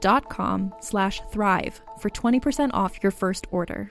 dot com slash thrive for 20% off your first order.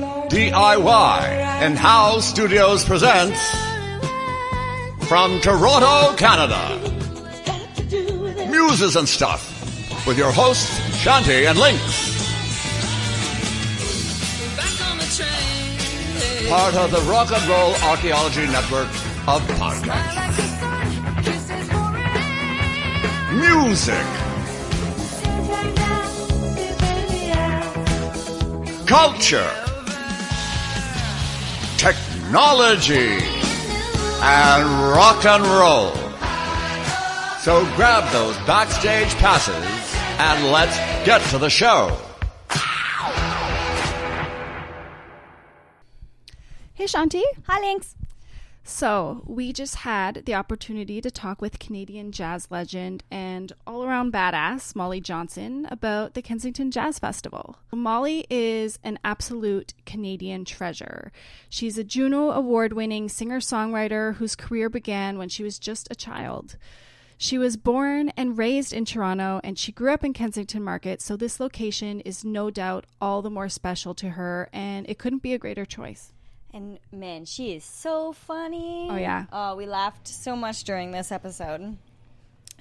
DIY and How Studios presents from Toronto, Canada, Muses and Stuff with your hosts Shanti and Lynx. Part of the Rock and Roll Archaeology Network of podcasts. Music, culture, technology, and rock and roll. So grab those backstage passes and let's get to the show. Hey, Shanti. Hi, Lynx. So, we just had the opportunity to talk with Canadian jazz legend and all around badass Molly Johnson about the Kensington Jazz Festival. Molly is an absolute Canadian treasure. She's a Juno Award winning singer songwriter whose career began when she was just a child. She was born and raised in Toronto and she grew up in Kensington Market, so this location is no doubt all the more special to her, and it couldn't be a greater choice. And man, she is so funny. Oh, yeah. Oh, we laughed so much during this episode.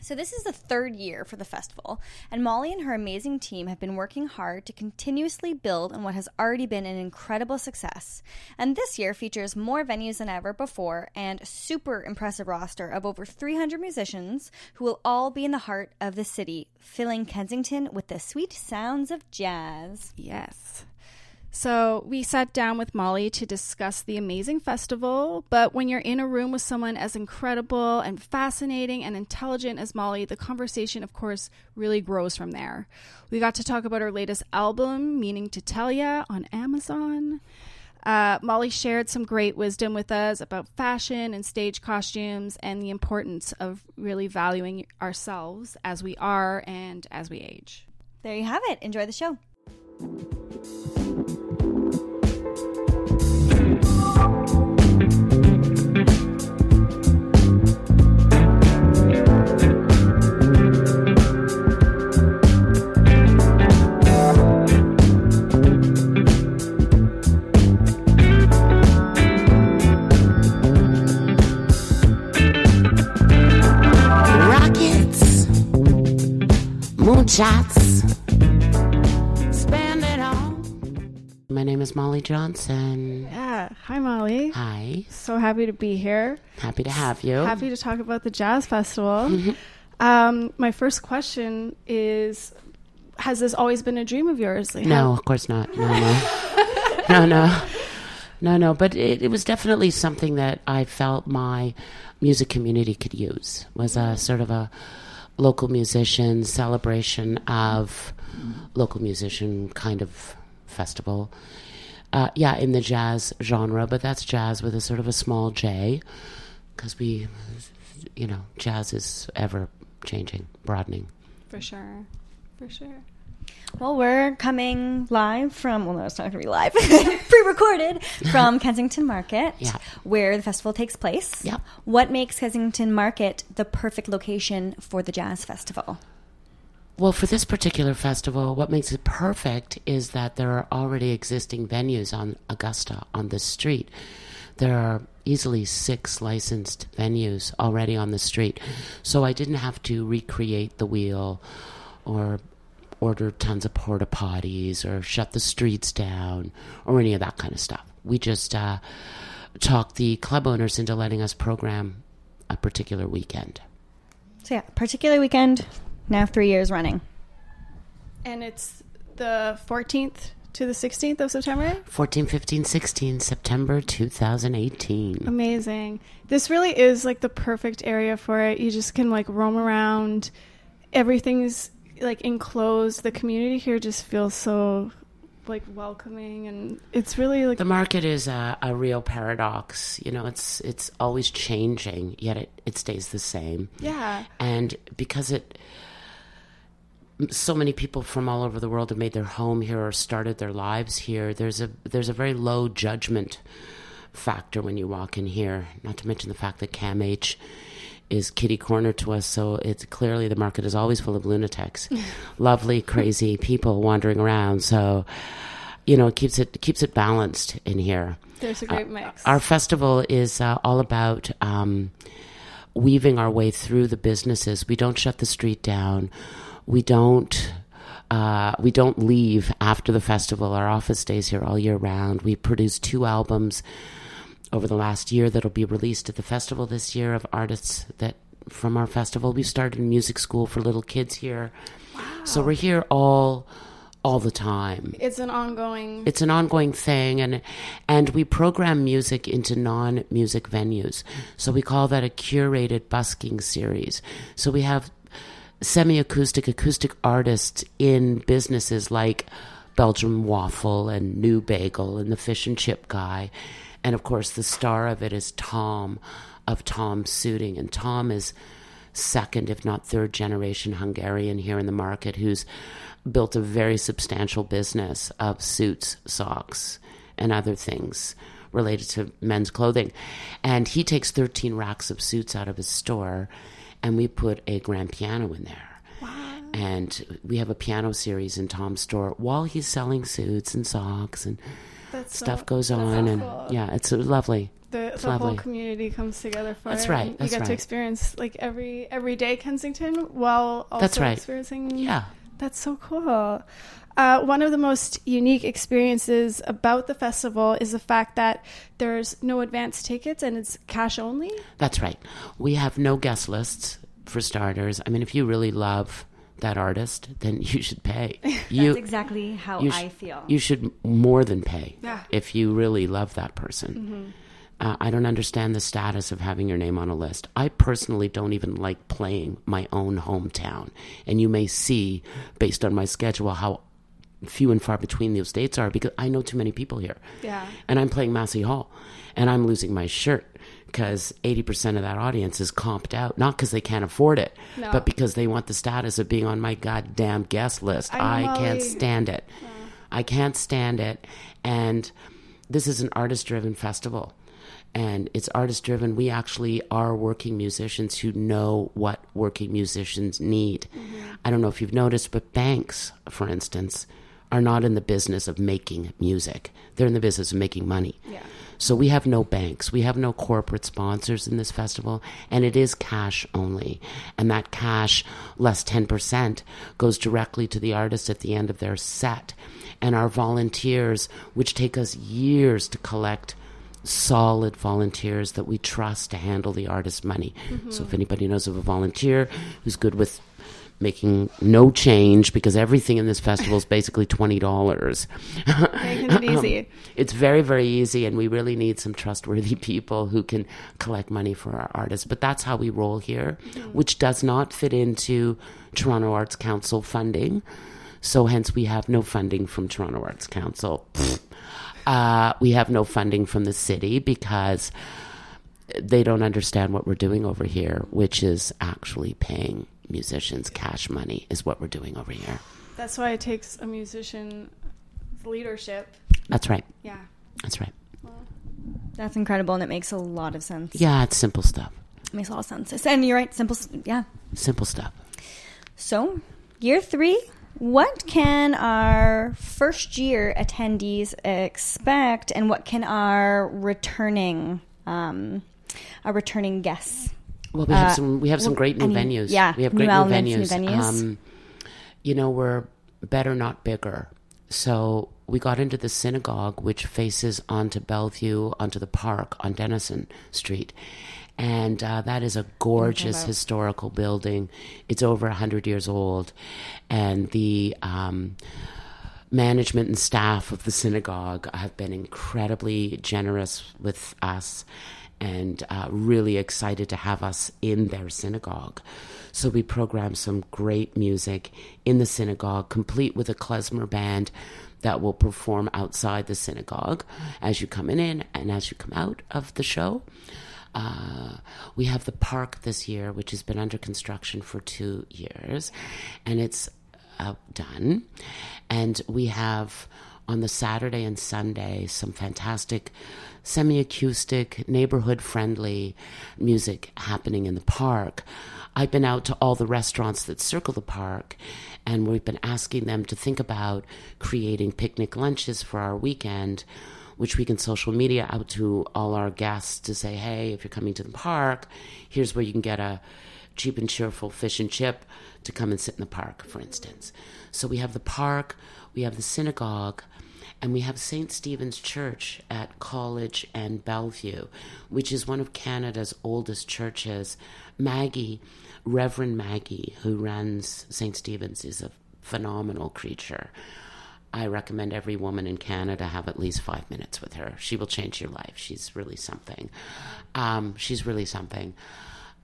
So, this is the third year for the festival, and Molly and her amazing team have been working hard to continuously build on what has already been an incredible success. And this year features more venues than ever before and a super impressive roster of over 300 musicians who will all be in the heart of the city, filling Kensington with the sweet sounds of jazz. Yes. So we sat down with Molly to discuss the amazing festival. But when you're in a room with someone as incredible and fascinating and intelligent as Molly, the conversation, of course, really grows from there. We got to talk about her latest album, Meaning to Tell Ya, on Amazon. Uh, Molly shared some great wisdom with us about fashion and stage costumes and the importance of really valuing ourselves as we are and as we age. There you have it. Enjoy the show. Shots. Spend it all. My name is Molly Johnson. Yeah. Hi, Molly. Hi. So happy to be here. Happy to have you. Happy to talk about the Jazz Festival. Mm-hmm. Um, my first question is Has this always been a dream of yours? Like, No, how- of course not. No, no. no, no. No, no. But it, it was definitely something that I felt my music community could use. Was a sort of a local musician celebration of local musician kind of festival. Uh, yeah, in the jazz genre, but that's jazz with a sort of a small J, because we, you know, jazz is ever changing, broadening. For sure. For sure. Well, we're coming live from, well, no, it's not going to be live, pre recorded from Kensington Market, Yeah. where the festival takes place. Yep. What makes Kensington Market the perfect location for the Jazz Festival? Well, for this particular festival, what makes it perfect is that there are already existing venues on Augusta on the street. There are easily six licensed venues already on the street. So I didn't have to recreate the wheel or order tons of porta potties or shut the streets down or any of that kind of stuff. We just uh, talked the club owners into letting us program a particular weekend. So, yeah, particular weekend, now three years running. And it's the 14th to the 16th of September? 14, 15, 16, September 2018. Amazing. This really is like the perfect area for it. You just can like roam around. Everything's like enclosed. The community here just feels so like welcoming and it's really like The market is a, a real paradox. You know, it's it's always changing, yet it, it stays the same. yeah. And because it, so many people from all over the world have made their home here or started their lives here. There's a there's a very low judgment factor when you walk in here. Not to mention the fact that CAMH is kitty corner to us, so it's clearly the market is always full of lunatics, lovely, crazy people wandering around. So, you know, it keeps it keeps it balanced in here. There's a great mix. Our festival is uh, all about um, weaving our way through the businesses. We don't shut the street down. We don't. Uh, we don't leave after the festival. Our office stays here all year round. We produce two albums over the last year that'll be released at the festival this year of artists that from our festival. We started a music school for little kids here, so we're here all all the time. It's an ongoing it's an ongoing thing and and we program music into non-music venues. So we call that a curated busking series. So we have semi-acoustic acoustic artists in businesses like belgium waffle and new bagel and the fish and chip guy and of course the star of it is tom of tom suiting and tom is second, if not third generation Hungarian here in the market who's built a very substantial business of suits, socks, and other things related to men's clothing. And he takes 13 racks of suits out of his store, and we put a grand piano in there. And we have a piano series in Tom's store while he's selling suits and socks and that's stuff so- goes on. so and cool. yeah, it's lovely. the, It's the whole lovely. community comes together for That's it. right, that's you get to experience like every every day Kensington while also That's right. experiencing Yeah. That's so cool. Uh, one of the most unique experiences about the festival is the fact that there's no advance tickets and it's cash only. That's right. We have no guest lists for starters. I mean, if you really love that artist, then you should pay. You, That's exactly how you sh- I feel. You should more than pay Yeah. if you really love that person. Uh, I don't understand the status of having your name on a list. I personally don't even like playing my own hometown. And you may see, based on my schedule, how few and far between those dates are because I know too many people here. Yeah. And I'm playing Massey Hall and I'm losing my shirt because 80% of that audience is comped out. Not because they can't afford it, No. but because they want the status of being on my goddamn guest list. I I, can't stand it. I can't stand it. And this is an artist driven festival. And it's artist driven. We actually are working musicians who know what working musicians need. Mm-hmm. I don't know if you've noticed, but banks, for instance, are not in the business of making music. They're in the business of making money. Yeah. So we have no banks, we have no corporate sponsors in this festival, and it is cash only. And that cash, less 10%, goes directly to the artist at the end of their set. And our volunteers, which take us years to collect solid volunteers that we trust to handle the artist's money. Mm-hmm. So if anybody knows of a volunteer who's good with making no change because everything in this festival is basically twenty dollars. Making it easy. It's very, very easy, and we really need some trustworthy people who can collect money for our artists. But that's how we roll here, which does not fit into Toronto Arts Council funding. So, hence, we have no funding from Toronto Arts Council. Uh, we have no funding from the city because they don't understand what we're doing over here, which is actually paying musicians cash money, is what we're doing over here. That's why it takes a musician leadership. That's right. Yeah. That's right. That's incredible, and it makes a lot of sense. Yeah, it's simple stuff. It makes a lot of sense. And you're right, simple. Yeah. Simple stuff. So, year three, what can our first year attendees expect, and what can our returning, um, our returning guests? Well, we have Uh, some. We have some great new venues. yeah, we have new great new elements, venues. new venues. Um, you know, we're better, not bigger. So we got into the synagogue, which faces onto Bellevue, onto the park on Denison Street, and uh, that is a gorgeous historical building. It's over hundred years old, and the um, management and staff of the synagogue have been incredibly generous with us and uh, really excited to have us in their synagogue. So we programmed some great music in the synagogue, complete with a klezmer band that will perform outside the synagogue as you come in and as you come out of the show. Uh, we have the park this year, which has been under construction for two years, and it's uh, done. And we have on the Saturday and Sunday some fantastic semi acoustic, neighborhood friendly music happening in the park. I've been out to all the restaurants that circle the park, and we've been asking them to think about creating picnic lunches for our weekend which we can social media out to all our guests to say, hey, if you're coming to the park, here's where you can get a cheap and cheerful fish and chip to come and sit in the park, for instance. So we have the park, we have the synagogue, and we have St. Stephen's Church at College and Bellevue, which is one of Canada's oldest churches. Maggie, Reverend Maggie, who runs St. Stephen's, is a phenomenal creature. I recommend every woman in Canada have at least five minutes with her. She will change your life. She's really something. Um, she's really something.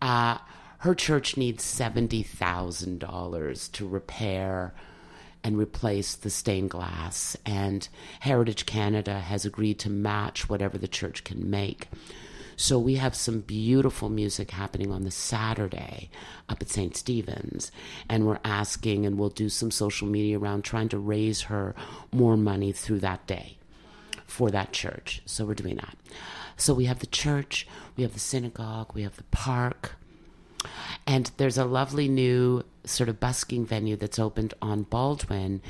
Uh, her church needs seventy thousand dollars to repair and replace the stained glass, and Heritage Canada has agreed to match whatever the church can make. So we have some beautiful music happening on the Saturday up at St. Stephen's, and we're asking, and we'll do some social media around trying to raise her more money through that day for that church. So we're doing that. So we have the church, we have the synagogue, we have the park, and there's a lovely new sort of busking venue that's opened on Baldwin,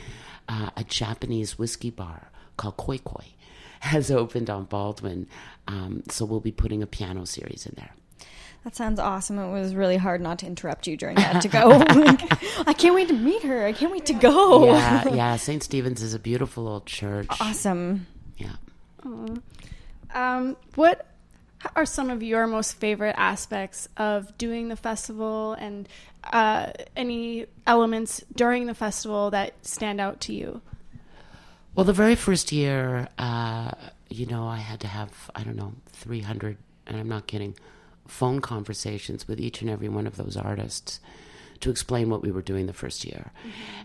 uh, a Japanese whiskey bar called Koi Koi has opened on Baldwin. Um, so we'll be putting a piano series in there. That sounds awesome. It was really hard not to interrupt you during that to go. Like, I can't wait to meet her. I can't wait to go. Yeah, yeah. St. Stephen's is a beautiful old church. Awesome. Yeah. Um, what are some of your most favorite aspects of doing the festival and uh, any elements during the festival that stand out to you? Well, the very first year, uh, you know, I had to have, I don't know, 300, and I'm not kidding, phone conversations with each and every one of those artists to explain what we were doing the first year.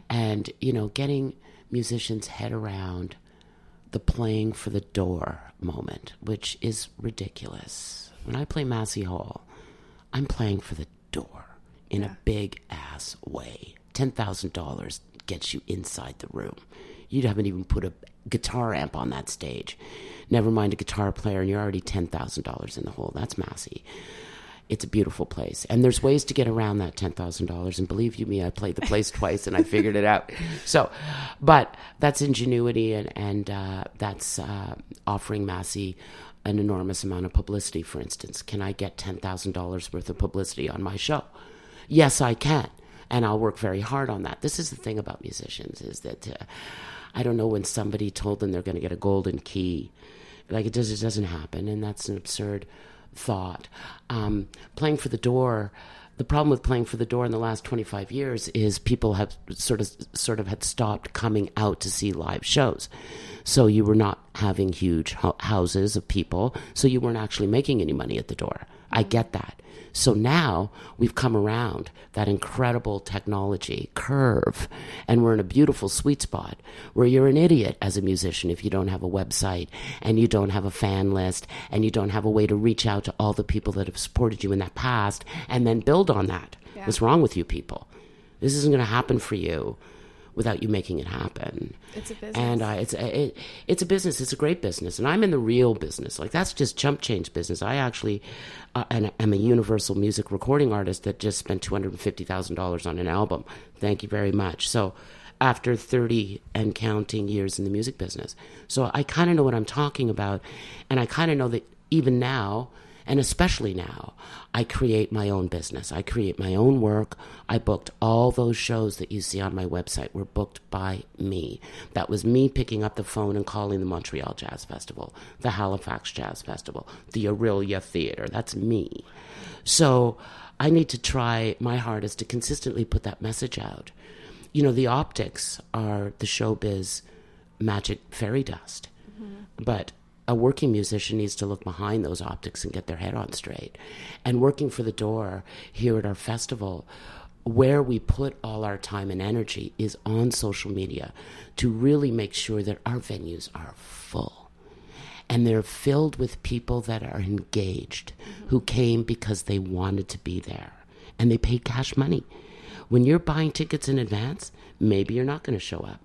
And, you know, getting musicians' head around the playing for the door moment, which is ridiculous. When I play Massey Hall, I'm playing for the door in a big ass way. $10,000 gets you inside the room. You haven't even put a guitar amp on that stage. Never mind a guitar player, and you're already $10,000 in the hole. That's Massey. It's a beautiful place. And there's ways to get around that $10,000. And believe you me, I played the place twice and I figured it out. So, but that's ingenuity and, and uh, that's uh, offering Massey an enormous amount of publicity, for instance. Can I get $10,000 worth of publicity on my show? Yes, I can. And I'll work very hard on that. This is the thing about musicians is that uh, I don't know when somebody told them they're going to get a golden key. Like it, does, it doesn't happen. And that's an absurd thought. Um, playing for the door, the problem with playing for the door in the last 25 years is people have sort of sort of had stopped coming out to see live shows. So you were not having huge houses of people. So you weren't actually making any money at the door. I get that so now we've come around that incredible technology curve, and we're in a beautiful sweet spot where you're an idiot as a musician if you don't have a website and you don't have a fan list and you don't have a way to reach out to all the people that have supported you in that past and then build on that. What's wrong with you people? This isn't going to happen for you without you making it happen. It's a business. And uh, it's a, it, it's a business. It's a great business, and I'm in the real business. Like that's just chump change business. I actually uh, and am a Universal Music recording artist that just spent two hundred and fifty thousand dollars on an album. Thank you very much. So. After 30 and counting years in the music business. So I kind of know what I'm talking about. And I kind of know that even now, and especially now, I create my own business. I create my own work. I booked all those shows that you see on my website were booked by me. That was me picking up the phone and calling the Montreal Jazz Festival, the Halifax Jazz Festival, the Aurelia Theater. That's me. So I need to try my hardest to consistently put that message out. You know, the optics are the showbiz magic fairy dust. Mm-hmm. But a working musician needs to look behind those optics and get their head on straight. And working for the door here at our festival, where we put all our time and energy is on social media to really make sure that our venues are full. And they're filled with people that are engaged, who came because they wanted to be there. And they paid cash money. When you're buying tickets in advance, maybe you're not going to show up.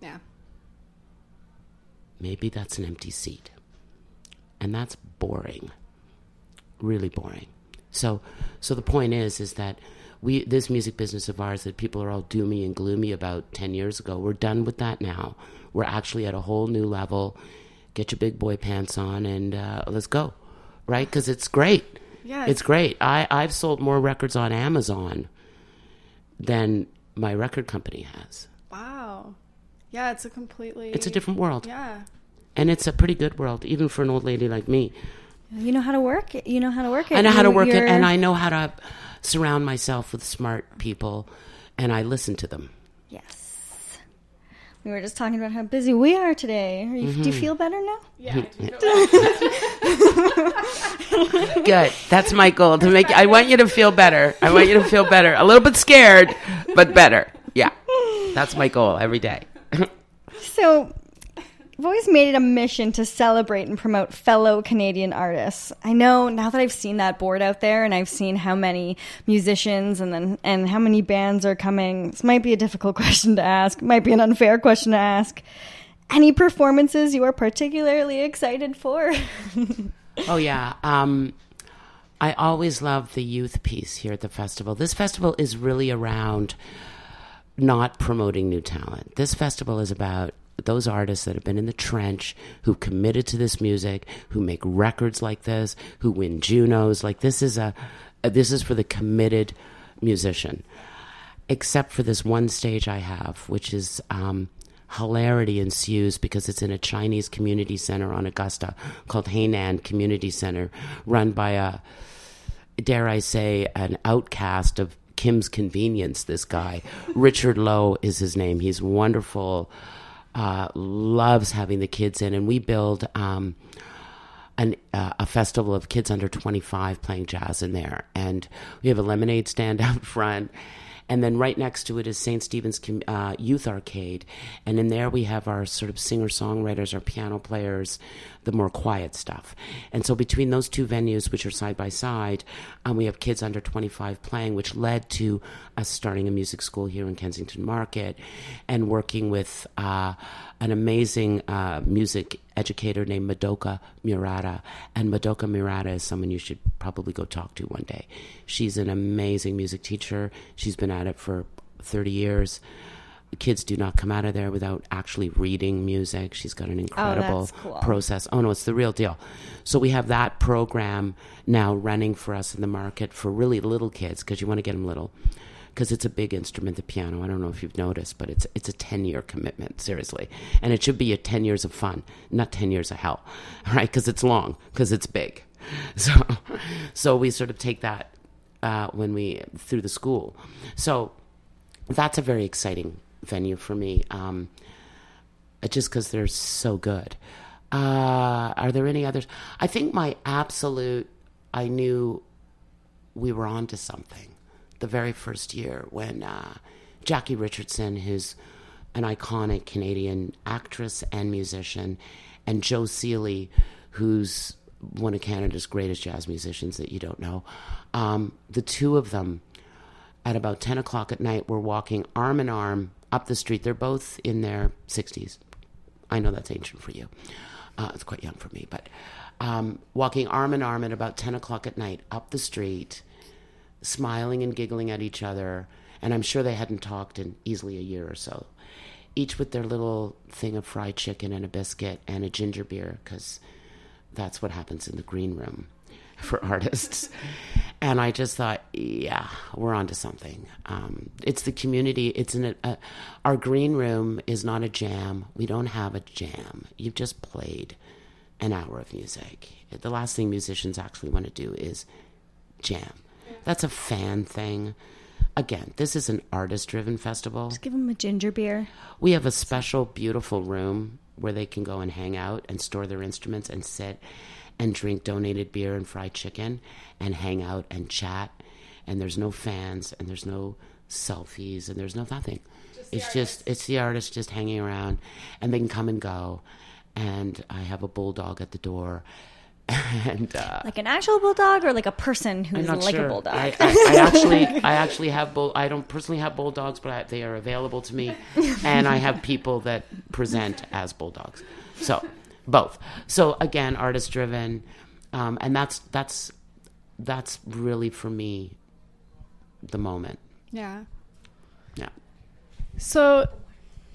yeah. maybe that's an empty seat. And that's boring. Really boring. So so the point is is that we this music business of ours that people are all doomy and gloomy about 10 years ago, we're done with that now. We're actually at a whole new level. Get your big boy pants on and uh, let's go. Right? Cuz it's great. Yeah, It's great. I I've sold more records on Amazon than my record company has. Wow. Yeah, it's a completely. It's a different world. Yeah. And it's a pretty good world even for an old lady like me. You know how to work it. You know how to work it. I know how to work it, you're- and I know how to surround myself with smart people, and I listen to them. Yes. We were just talking about how busy we are today. Are you, Mm-hmm. Do you feel better now? Yeah. Good. That's my goal to make. I want you to feel better. I want you to feel better. A little bit scared, but better. Yeah, that's my goal every day. So, I've always made it a mission to celebrate and promote fellow Canadian artists. I know now that I've seen that board out there and I've seen how many musicians and then and how many bands are coming. This might be a difficult question to ask. Might be an unfair question to ask. Any performances you are particularly excited for? Oh yeah. Um, I always love the youth piece here at the festival. This festival is really around not promoting new talent. This festival is about those artists that have been in the trench, who committed to this music, who make records like this, who win Junos. Like this is a this is for the committed musician. Except for this one stage I have, which is um, hilarity ensues because it's in a Chinese community center on Augusta called Hainan Community Center, run by a dare I say, an outcast of Kim's Convenience. This guy, Richard Lowe, is his name. He's wonderful. Uh, loves having the kids in, and we build um, an, uh, a festival of kids under 25 playing jazz in there. And we have a lemonade stand out front. And then right next to it is St. Stephen's uh, Youth Arcade. And in there we have our sort of singer songwriters, our piano players, the more quiet stuff. And so between those two venues, which are side by side, um, we have kids under 25 playing, which led to us starting a music school here in Kensington Market and working with uh, an amazing uh, music educator named Madoka Murata. And Madoka Murata is someone you should probably go talk to one day. She's an amazing music teacher. She's been at it for 30 years. kids do not come out of there without actually reading music. She's got an incredible that's cool. process. Oh no, it's the real deal. So we have that program now running for us in the market for really little kids because you want to get them little because it's a big instrument, the piano. I don't know if you've noticed, but it's it's a ten year commitment, seriously, and it should be a ten years of fun, not ten years of hell, right? Because it's long, because it's big. So, so we sort of take that uh, when we through the school. So that's a very exciting venue for me. Um, just because they're so good. Uh, are there any others? I think my absolute, I knew we were on to something the very first year when uh, Jackie Richardson, who's an iconic Canadian actress and musician, and Joe Sealy, who's one of Canada's greatest jazz musicians that you don't know, um, the two of them at about 10 o'clock at night were walking arm in arm up the street. They're both in their 60s. I know that's ancient for you. Uh, it's quite young for me, but um, walking arm in arm at about 10 o'clock at night up the street, smiling and giggling at each other. And I'm sure they hadn't talked in easily a year or so. Each with their little thing of fried chicken and a biscuit and a ginger beer, because that's what happens in the green room for artists. And I just thought, yeah, we're onto something. Um, it's the community. It's in a, a, our green room is not a jam. We don't have a jam. You've just played an hour of music. The last thing musicians actually want to do is jam. That's a fan thing. Again, this is an artist driven festival. Give them a ginger beer. We have a special, beautiful room where they can go and hang out and store their instruments and sit and drink donated beer and fried chicken and hang out and chat. And there's no fans and there's no selfies and there's no nothing. it's just it's the artist just hanging around and they can come and go. And I have a bulldog at the door. And uh, Like an actual bulldog or like a person I'm who's not like sure. a bulldog? I, I, I actually, I actually have bull. I don't personally have bulldogs, but I, they are available to me, and I have people that present as bulldogs. So both. So again, artist driven, um, and that's that's that's really for me the moment. Yeah. Yeah. So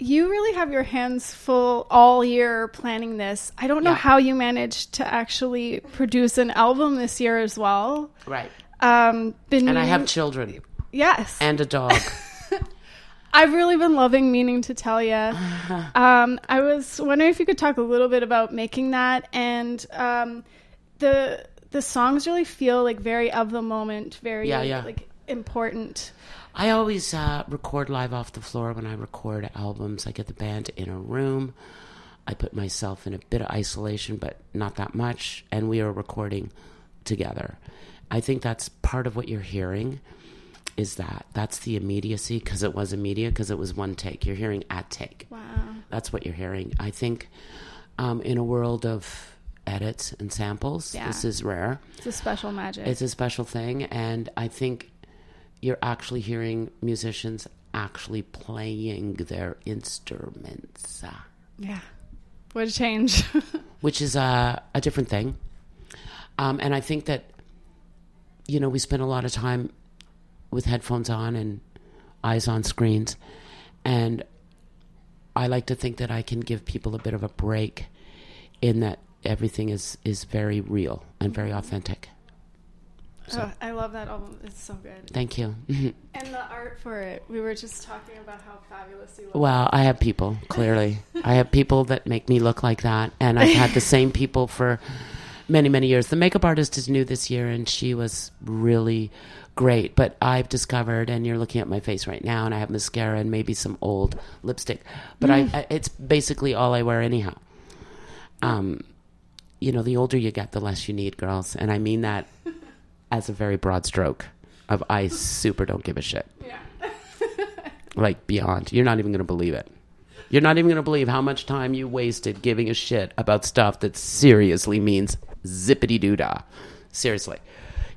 you really have your hands full all year planning this. I don't know Yeah. how you managed to actually produce an album this year as well. Right. Um, been And I have children yes, and a dog. I've really been loving meaning to tell you. Um, I was wondering if you could talk a little bit about making that and um, the the songs really feel like very of the moment, very Yeah, yeah. like important. I always uh, record live off the floor when I record albums. I get the band in a room. I put myself in a bit of isolation, but not that much, and we are recording together. I think that's part of what you're hearing. Is that that's the immediacy because it was immediate because it was one take. You're hearing at take. Wow. That's what you're hearing. I think um, in a world of edits and samples, Yeah. this is rare. It's a special magic. It's a special thing, and I think you're actually hearing musicians actually playing their instruments, yeah. What a change. which is a, a different thing. Um, and I think that, you know, we spend a lot of time with headphones on and eyes on screens, and I like to think that I can give people a bit of a break in that everything is, is very real and very authentic. Oh, I love that album. It's so good. Thank you. And the art for it. We were just talking about how fabulous you look. Well, I have people, clearly. I have people that make me look like that. And I've had the same people for many, many years. The makeup artist is new this year, and she was really great. But I've discovered, and you're looking at my face right now, and I have mascara and maybe some old lipstick. But I, I, it's basically all I wear anyhow. Um, you know, the older you get, the less you need, girls. And I mean that as a very broad stroke of I super don't give a shit Yeah. like beyond. You're not even going to believe it. You're not even going to believe how much time you wasted giving a shit about stuff that seriously means zippity doo dah. Seriously.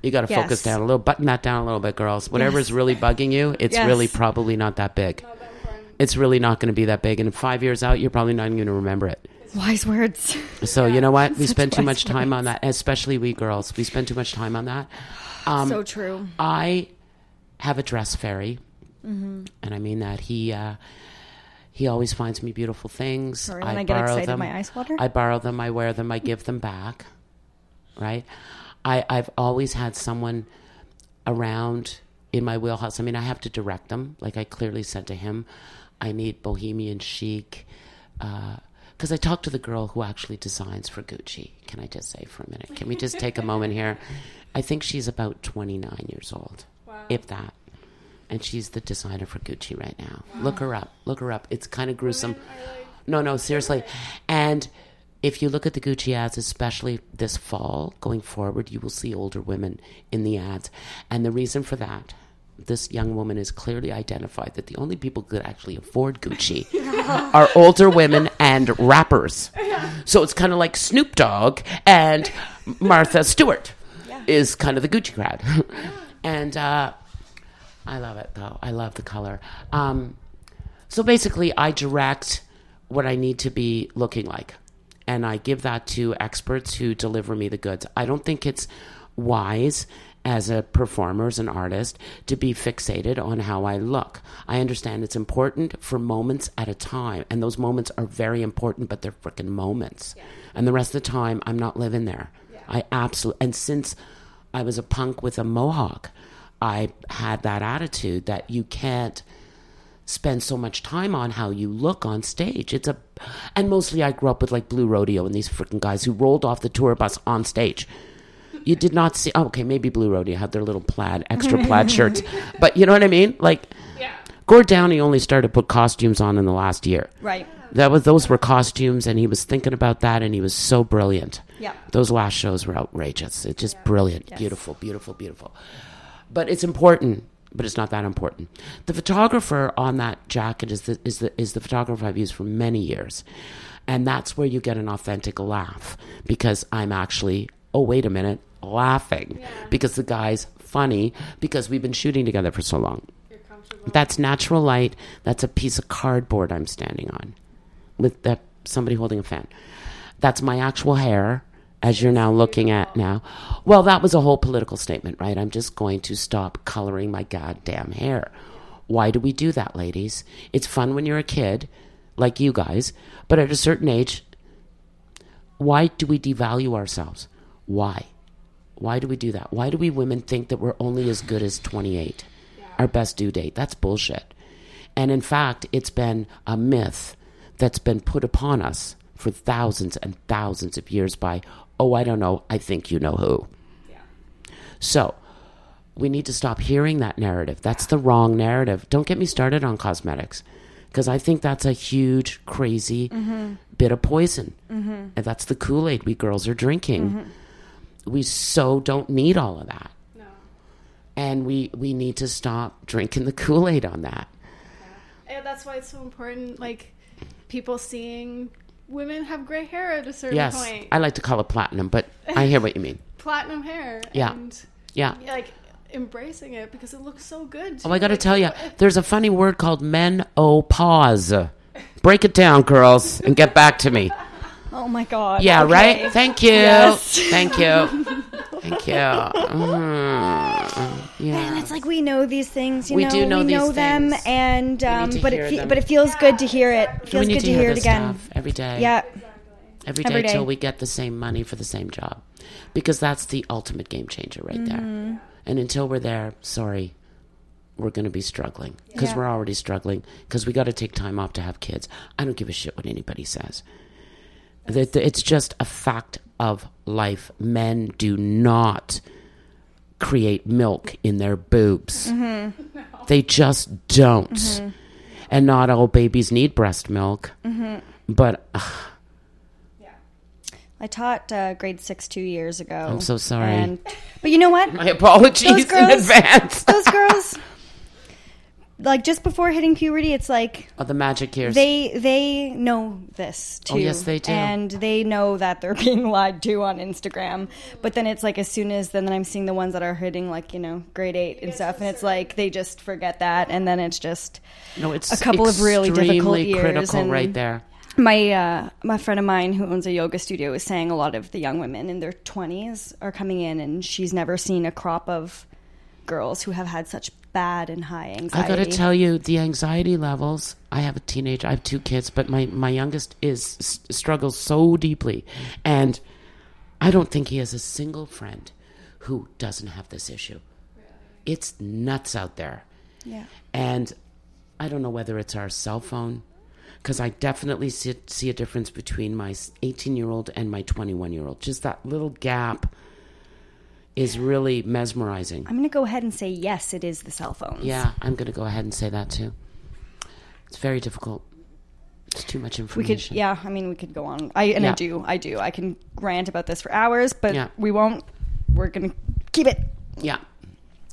You got to Yes. focus down a little, button that down a little bit, girls. Whatever is really bugging you, it's Yes. really probably not that big. It's really not going to be that big. And five years out, you're probably not even going to remember it. Wise words. So, you know what? We spend too much time on that, especially we girls. We spend too much time on that. Um, so true. I have a dress fairy, and I mean that he uh, He always finds me beautiful things. Sorry, when I get borrow excited, them. my ice water? I borrow them. I wear them. I give them back. Right. I I've always had someone around in my wheelhouse. I mean, I have to direct them. Like I clearly said to him, I need bohemian chic. Because I talked to the girl who actually designs for Gucci. Can I just say for a minute? Can we just take a moment here? I think she's about 29 years old, if that. And she's the designer for Gucci right now. Look her up. Look her up. It's kind of gruesome. No, no, seriously. And if you look at the Gucci ads, especially this fall going forward, you will see older women in the ads. And the reason for that, this young woman is clearly identified that the only people who could actually afford Gucci are older women and rappers. So it's kind of like Snoop Dogg and Martha Stewart is kind of the Gucci crowd. and uh, I love it, though. I love the color. Um, so basically, I direct what I need to be looking like, and I give that to experts who deliver me the goods. I don't think it's wise as a performer, as an artist, to be fixated on how I look. I understand it's important for moments at a time, and those moments are very important, but they're freaking moments. And the rest of the time, I'm not living there. I absolutely, and since I was a punk with a mohawk, I had that attitude that you can't spend so much time on how you look on stage. It's a, and mostly I grew up with like Blue Rodeo and these freaking guys who rolled off the tour bus on stage. You did not see. Oh, okay, maybe Blue Rodeo had their little plaid, extra plaid shirts, but you know what I mean. Like, Gord Downie only started to put costumes on in the last year. Right. That was those were costumes, and he was thinking about that, and he was so brilliant. Yeah. Those last shows were outrageous. It's just brilliant, beautiful, beautiful, beautiful. But it's important, but it's not that important. The photographer on that jacket is the is the is the photographer I've used for many years, and that's where you get an authentic laugh because I'm actually oh wait a minute laughing because the guy's funny because we've been shooting together for so long. That's natural light. That's a piece of cardboard I'm standing on with that somebody holding a fan. That's my actual hair, as you're now looking at now. Well, that was a whole political statement, right? I'm just going to stop coloring my goddamn hair. Why do we do that, ladies? It's fun when you're a kid, like you guys, but at a certain age, why do we devalue ourselves? Why? Why do we do that? Why do we women think that we're only as good as 28, our best due date? That's bullshit. And in fact, it's been a myth that's been put upon us for thousands and thousands of years by, oh, I don't know, I think you know who. Yeah. So, we need to stop hearing that narrative. That's the wrong narrative. Don't get me started on cosmetics because I think that's a huge, crazy mm-hmm. bit of poison. Mm-hmm. And that's the Kool Aid we girls are drinking. Mm-hmm. We so don't need all of that. And we, we need to stop drinking the Kool Aid on that. And that's why it's so important, like people seeing women have gray hair at a certain Yes, point, I like to call it platinum, but I hear what you mean. platinum hair. Yeah. and Yeah. like embracing it because it looks so good. Oh, I got to tell you, there's a funny word called menopause. Break it down, girls, and get back to me. Oh my god. Yeah, Okay. right? Thank you. Yes. Thank you. Thank you. Mm, yeah. And it's like we know these things, you We know, do know we know these them, things. and um, but it fe- them. but it feels good to hear it. we Feels need good to to hear, hear it again. every day. Yeah, Every day, Every day. till we get the same money for the same job. Because that's the ultimate game changer right Mm-hmm. there. And until we're there, sorry, we're going to be struggling. Because Yeah. we're already struggling. Because we got to take time off to have kids. I don't give a shit what anybody says. That It's just a fact of life. Men do not create milk in their boobs. Mm-hmm. They just don't. And not all babies need breast milk. Mm-hmm. But ugh, I taught uh, grade six two years ago. I'm so sorry. And, but you know what? my apologies Those in advance. Those girls, like just before hitting puberty, it's like oh, the magic years. they they know this too. Oh, yes, they do. and they know that they're being lied to on Instagram. But then it's like as soon as then I'm seeing the ones that are hitting like you know grade eight and stuff, and it's like they just forget that, and then it's just no, it's a couple of really difficult years critical and- right there. my uh, my friend of mine who owns a yoga studio is saying a lot of the young women in their 20s are coming in and she's never seen a crop of girls who have had such bad and high anxiety. I got to tell you, the anxiety levels. I have a teenager. I have two kids, but my my youngest is s- struggles so deeply, and I don't think he has a single friend who doesn't have this issue. It's nuts out there, Yeah. and I don't know whether it's our cell phone, because I definitely see, see a difference between my 18 year old and my 21 year old. Just that little gap is really mesmerizing. I'm going to go ahead and say yes, it is the cell phones. Yeah, I'm going to go ahead and say that too. It's very difficult. It's too much information. We could, yeah. I mean, we could go on. I and I do, I do. I can rant about this for hours, but Yeah. we won't. We're gonna keep it. Yeah.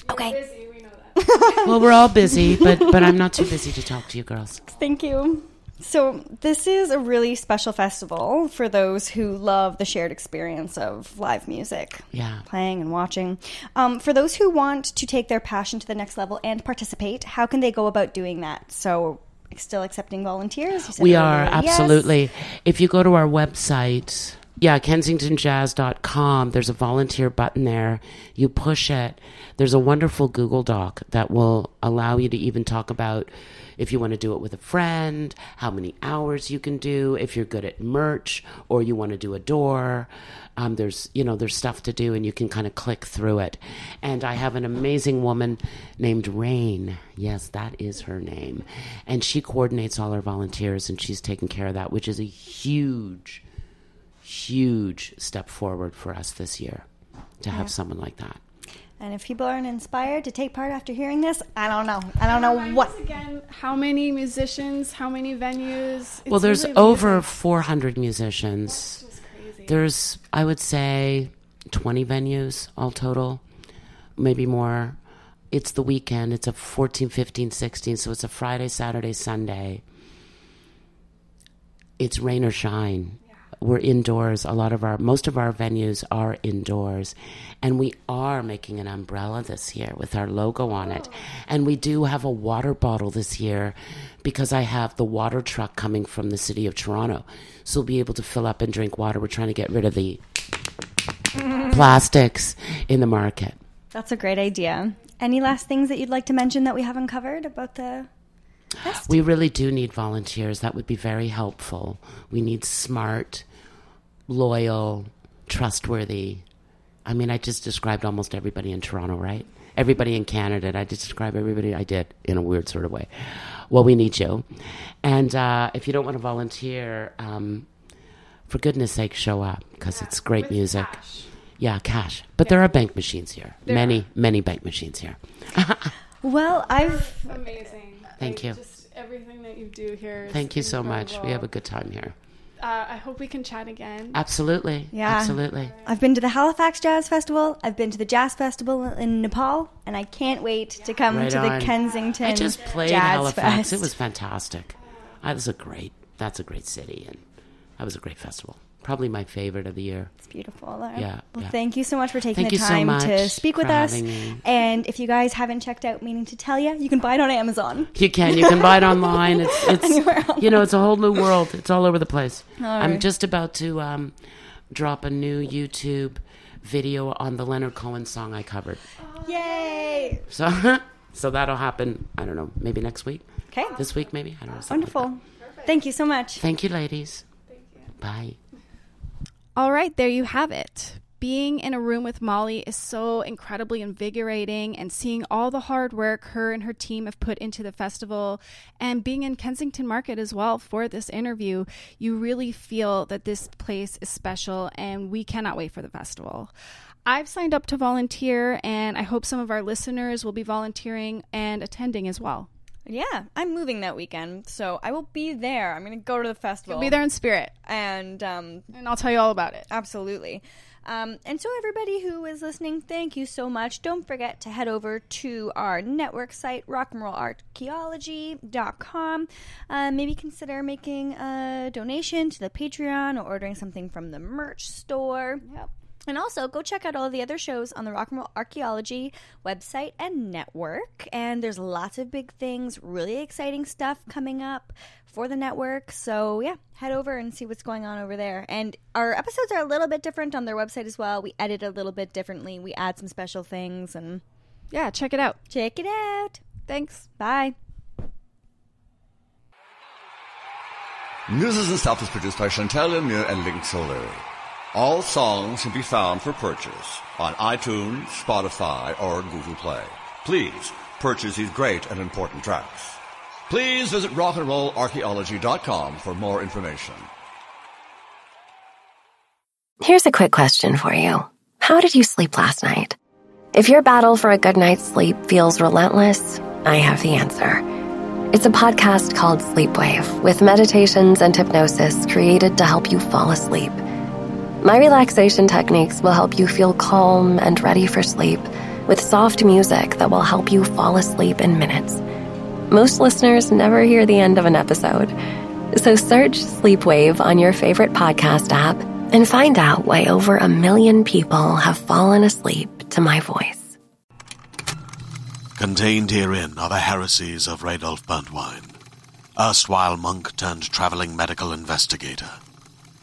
Okay. Busy, we know that. Well, we're all busy, but but I'm not too busy to talk to you girls. Thank you. So, this is a really special festival for those who love the shared experience of live music. Yeah. Playing and watching. Um, for those who want to take their passion to the next level and participate, how can they go about doing that? So, still accepting volunteers? We are yes. absolutely. If you go to our website, yeah, kensingtonjazz.com, there's a volunteer button there. You push it. There's a wonderful Google Doc that will allow you to even talk about if you want to do it with a friend, how many hours you can do, if you're good at merch or you want to do a door. Um, there's you know there's stuff to do and you can kind of click through it. And I have an amazing woman named Rain. Yes, that is her name, and she coordinates all our volunteers and she's taking care of that, which is a huge, huge step forward for us this year to have someone like that. And if people aren't inspired to take part after hearing this, I don't know. I don't know what. again? How many musicians? How many venues? well, there's really over 400 musicians. It's crazy. There's, I would say, 20 venues all total, maybe more. It's the weekend. It's a 14, 15, 16. So it's a Friday, Saturday, Sunday. It's rain or shine. We're indoors. A lot of our, most of our venues are indoors. And we are making an umbrella this year with our logo on it. And we do have a water bottle this year because I have the water truck coming from the city of Toronto. So we'll be able to fill up and drink water. We're trying to get rid of the plastics in the market. That's a great idea. Any last things that you'd like to mention that we haven't covered about the fest? We really do need volunteers. That would be very helpful. We need smart, loyal, trustworthy. I mean, I just described almost everybody in Toronto, right? Everybody in Canada. I just described everybody I did in a weird sort of way. Well, we need you. And uh, if you don't want to volunteer, um, for goodness sake, show up because it's great music. cash. Yeah, cash. But there are bank machines here. There many, many bank machines here. Well, I've Amazing. Thank Like, you. Just everything that you do here. Is Thank you so much. We have a good time here. Uh, I hope we can chat again. Absolutely. Yeah. Absolutely. I've been to the Halifax Jazz Festival. I've been to the Jazz Festival in Nepal, and I can't wait to come Right to the on. Kensington I just played Jazz Halifax. Fest. It was fantastic. That was a great. That's a great city, and that was a great festival. Probably my favorite of the year. It's beautiful. Laura. Yeah, Well, yeah. thank you so much for taking Thank the you so time to speak with us. And if you guys haven't checked out Meaning to Tell You, you can buy it on Amazon. You can. You can buy it online. It's Anywhere it's else. you know it's a whole new world. It's all over the place. I'm just about to um, drop a new YouTube video on the Leonard Cohen song I covered. Yay! So so that'll happen. I don't know. Maybe next week. Okay. This week, maybe. I don't know. something like Wonderful. Thank you so much. Thank you, ladies. Bye. All right, there you have it. Being in a room with Molly is so incredibly invigorating, and seeing all the hard work her and her team have put into the festival, and being in Kensington Market as well for this interview, you really feel that this place is special, and we cannot wait for the festival. I've signed up to volunteer, and I hope some of our listeners will be volunteering and attending as well. Yeah, I'm moving that weekend, so I will be there. I'm going to go to the festival. You'll Be there in spirit, And um, and I'll tell you all about it. Absolutely. Um, and so, everybody who is listening, thank you so much. Don't forget to head over to our network site, rockandrollarchaeology.com. Uh, maybe consider making a donation to the Patreon or ordering something from the merch store. Yep. And also, go check out all the other shows on the Rock and Roll Archaeology website and network. And there's lots of big things, really exciting stuff coming up for the network. So, yeah, head over and see what's going on over there. And our episodes are a little bit different on their website as well. We edit a little bit differently, we add some special things, and Yeah, check it out. Check it out. Thanks. Bye. Muses and Stuff is produced by Chantal Lemieux and Link Solar. All songs can be found for purchase on iTunes, Spotify, or Google Play. Please purchase these great and important tracks. Please visit rockandrollarchaeology.com for more information. Here's a quick question for you. How did you sleep last night? If your battle for a good night's sleep feels relentless, I have the answer. It's a podcast called Sleepwave with meditations and hypnosis created to help you fall asleep. My relaxation techniques will help you feel calm and ready for sleep with soft music that will help you fall asleep in minutes. Most listeners never hear the end of an episode. So search Sleepwave on your favorite podcast app and find out why over a million people have fallen asleep to my voice. Contained herein are the heresies of Radolf Burntwine, erstwhile monk turned traveling medical investigator.